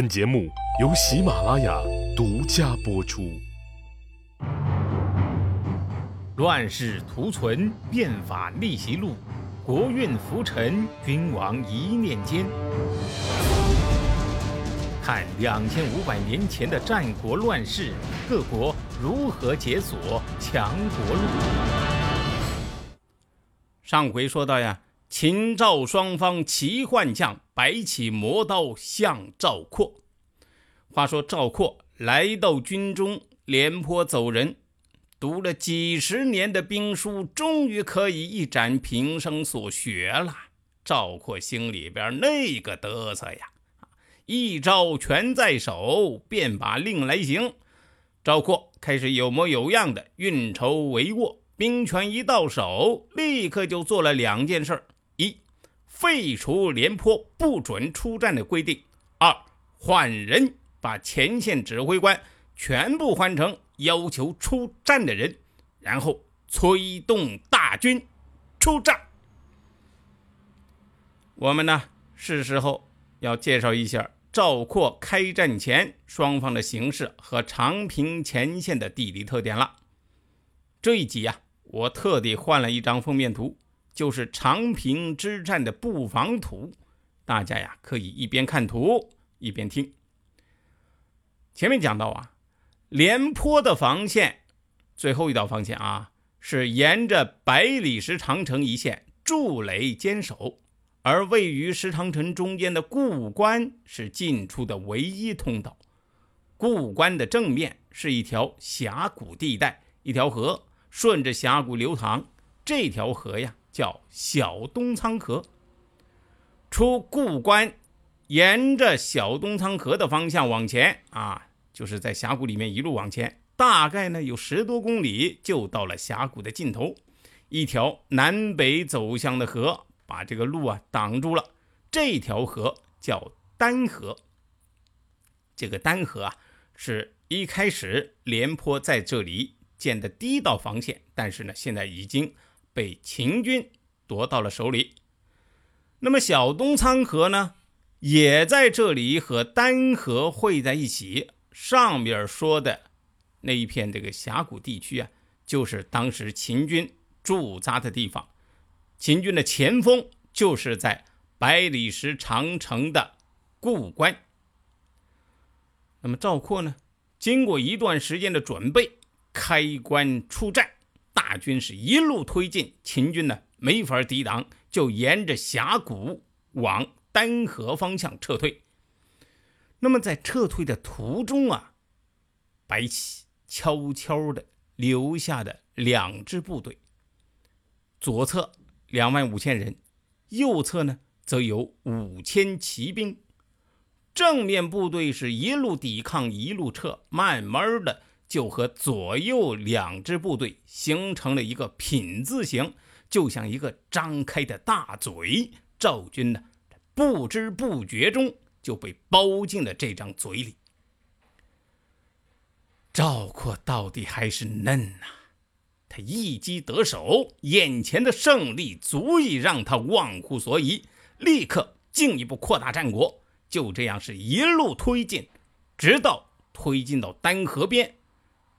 本节目由喜马拉雅独家播出。乱世图存，变法逆袭录，国运浮沉，君王一念间。看两千五百年前的战国乱世，各国如何解锁强国路。上回说到呀，秦赵双方齐换将，摆起磨刀向赵括。话说赵括来到军中，廉颇走人。读了几十年的兵书，终于可以一展平生所学了。赵括心里边那个得瑟呀！一招全在手，便把令来行。赵括开始有模有样的运筹帷幄，兵权一到手，立刻就做了两件事：废除廉颇不准出战的规定；二，换人，把前线指挥官全部换成。要求出战的人，然后催动大军出战。我们呢，是时候要介绍一下赵括开战前双方的形势和长平前线的地理特点了。这一集呀，我特地换了一张封面图，就是长平之战的布防图。大家呀，可以一边看图一边听。前面讲到啊。廉颇的防线，最后一道防线啊，是沿着百里石长城一线筑垒坚守，而位于石长城中间的固关是进出的唯一通道。固关的正面是一条峡谷地带，一条河顺着峡谷流淌，这条河呀叫小东仓河。出固关，沿着小东仓河的方向往前啊。就是在峡谷里面一路往前，大概呢有十多公里就到了峡谷的尽头。一条南北走向的河把这个路啊挡住了。这条河叫丹河。这个丹河啊是一开始廉颇在这里建的第一道防线，但是呢现在已经被秦军夺到了手里。那么小东仓河呢也在这里和丹河汇在一起。上面说的那一片这个峡谷地区啊，就是当时秦军驻扎的地方。秦军的前锋就是在百里石长城的固关。那么赵括呢，经过一段时间的准备，开关出战，大军是一路推进，秦军呢没法抵挡，就沿着峡谷往丹河方向撤退。那么在撤退的途中啊，白起悄悄地留下的两支部队，左侧两万五千人，右侧呢则有五千骑兵。正面部队是一路抵抗，一路撤，慢慢的就和左右两支部队形成了一个品字形，就像一个张开的大嘴。赵军呢，不知不觉中。就被包进了这张嘴里。赵括到底还是嫩呐，他一击得手，眼前的胜利足以让他忘乎所以，立刻进一步扩大战果。就这样是一路推进，直到推进到丹河边。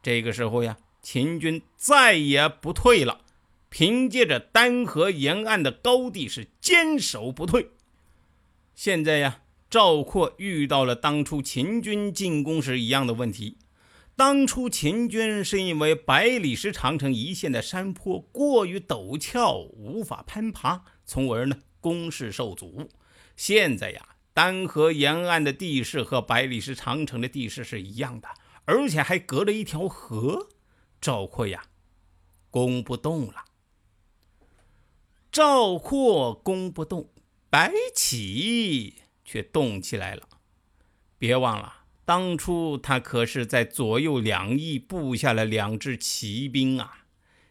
这个时候呀，秦军再也不退了，凭借着丹河沿岸的高地是坚守不退。现在呀。赵括遇到了当初秦军进攻时一样的问题。当初秦军是因为百里石长城一线的山坡过于陡峭，无法攀爬，从而呢攻势受阻。现在呀，丹河沿岸的地势和百里石长城的地势是一样的，而且还隔了一条河。赵括呀，攻不动了。赵括攻不动，白起。却动起来了。别忘了，当初他可是在左右两翼布下了两支骑兵啊！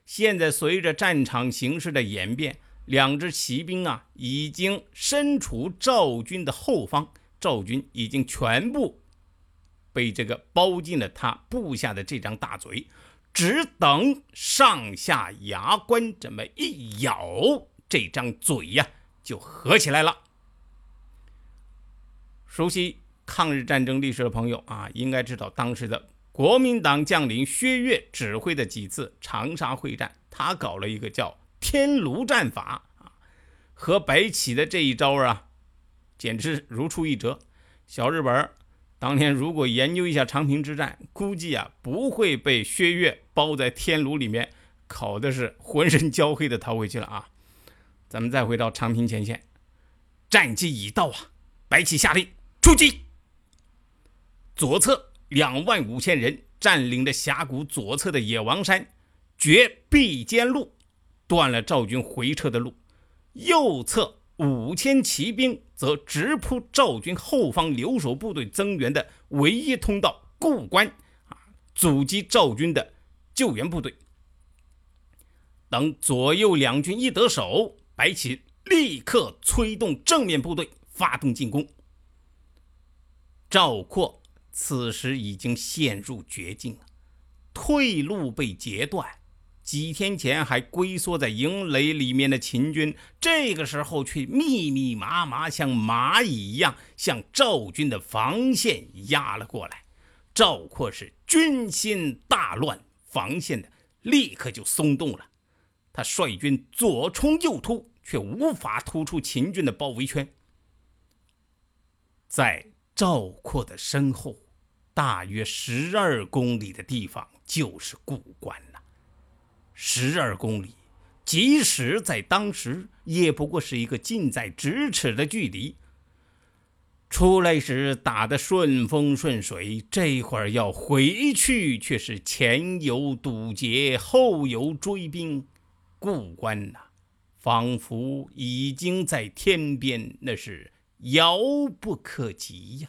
现在随着战场形势的演变，两支骑兵啊已经身处赵军的后方，赵军已经全部被这个包进了他布下的这张大嘴，只等上下牙关这么一咬，这张嘴呀就合起来了。熟悉抗日战争历史的朋友啊，应该知道当时的国民党将领薛岳指挥的几次长沙会战，他搞了一个叫天炉战法啊，和白起的这一招啊，简直如出一辙。小日本儿当年如果研究一下长平之战，估计啊不会被薛岳包在天炉里面烤的是浑身焦黑的逃回去了啊。咱们再回到长平前线，战机已到啊！白起下令出击。左侧两万五千人占领着峡谷左侧的野王山，绝必坚路，断了赵军回撤的路；右侧五千骑兵则直扑赵军后方留守部队增援的唯一通道固关，啊，阻击赵军的救援部队。等左右两军一得手。白起立刻催动正面部队发动进攻。赵括此时已经陷入绝境了，退路被截断。几天前还龟缩在营垒里面的秦军，这个时候却密密麻麻像蚂蚁一样向赵军的防线压了过来。赵括是军心大乱，防线的立刻就松动了。他率军左冲右突。却无法突出秦军的包围圈。在赵括的身后，大约十二公里的地方就是固关了。十二公里，即使在当时，也不过是一个近在咫尺的距离。出来时打得顺风顺水，这会儿要回去，却是前有堵截，后有追兵，故关呐。仿佛已经在天边，那是遥不可及呀！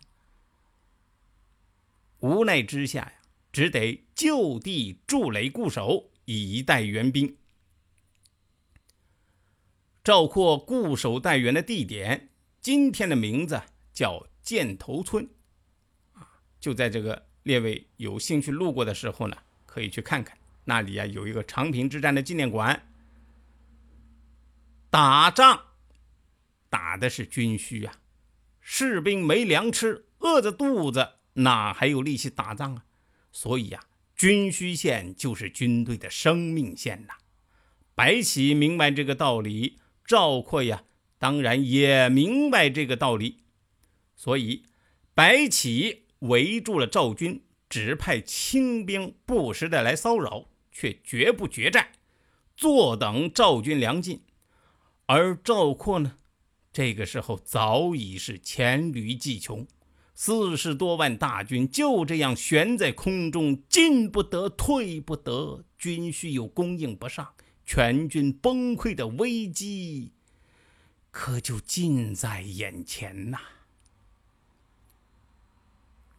无奈之下呀，只得就地筑垒固守，以待援兵。赵括固守待援的地点，今天的名字叫箭头村，就在这个列位有兴趣路过的时候呢，可以去看看，那里啊有一个长平之战的纪念馆。打仗打的是军需啊，士兵没粮吃，饿着肚子，哪还有力气打仗啊？所以呀，军需线就是军队的生命线呐。白起明白这个道理，赵括呀，当然也明白这个道理。所以，白起围住了赵军，只派轻兵不时的来骚扰，却绝不决战，坐等赵军粮尽。而赵括呢，这个时候早已是黔驴技穷，四十多万大军就这样悬在空中，进不得，退不得，军需又供应不上，全军崩溃的危机可就近在眼前呐！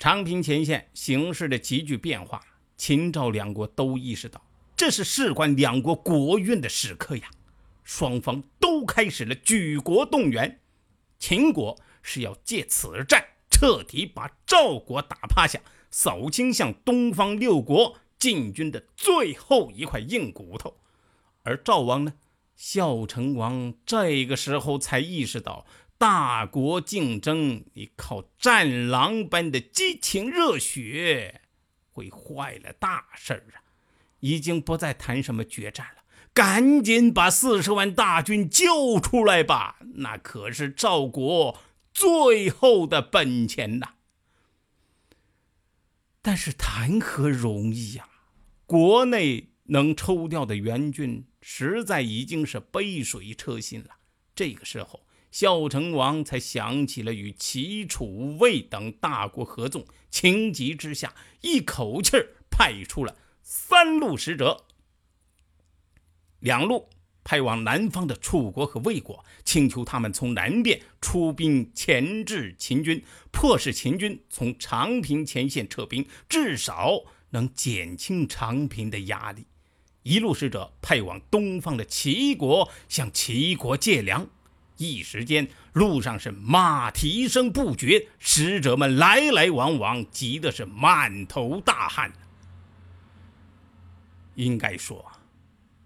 长平前线形势的急剧变化，秦赵两国都意识到，这是事关两国国运的时刻呀。双方都开始了举国动员，秦国是要借此战彻底把赵国打趴下，扫清向东方六国进军的最后一块硬骨头；而赵王呢，孝成王这个时候才意识到，大国竞争，你靠战狼般的激情热血，会坏了大事啊！已经不再谈什么决战了。赶紧把四十万大军救出来吧！那可是赵国最后的本钱呐。但是谈何容易呀！国内能抽调的援军，实在已经是杯水车薪了。这个时候，孝成王才想起了与齐、楚、魏等大国合纵，情急之下，一口气派出了三路使者。两路派往南方的楚国和魏国，请求他们从南边出兵钳制秦军，迫使秦军从长平前线撤兵，至少能减轻长平的压力。一路使者派往东方的齐国，向齐国借粮。一时间，路上是马蹄声不绝，使者们来来往往，急的是满头大汗。应该说。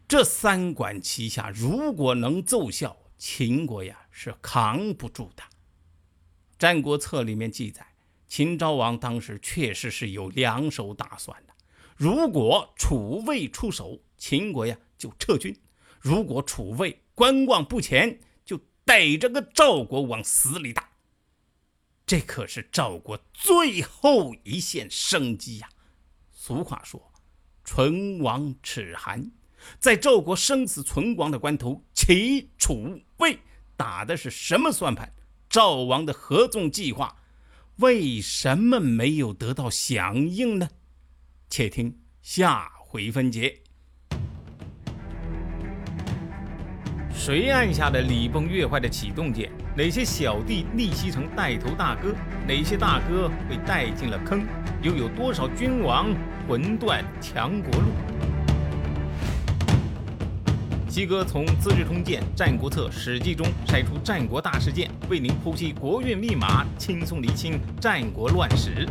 这三管齐下，如果能奏效，秦国呀是扛不住的。《战国策》里面记载，秦昭王当时确实是有两手打算的。如果楚魏出手，秦国呀就撤军；如果楚魏观望不前，就逮着个赵国往死里打。这可是赵国最后一线生机呀！俗话说：“唇亡齿寒。”在赵国生死存亡的关头，齐、楚、魏打的是什么算盘？赵王的合纵计划为什么没有得到响应呢？且听下回分解。谁按下了礼崩乐坏的启动键？哪些小弟逆袭成带头大哥？哪些大哥被带进了坑？又有多少君王魂断强国路？鸡哥从《资治通鉴》《战国策》《史记》中筛出战国大事件，为您剖析国运密码，轻松理清战国乱史。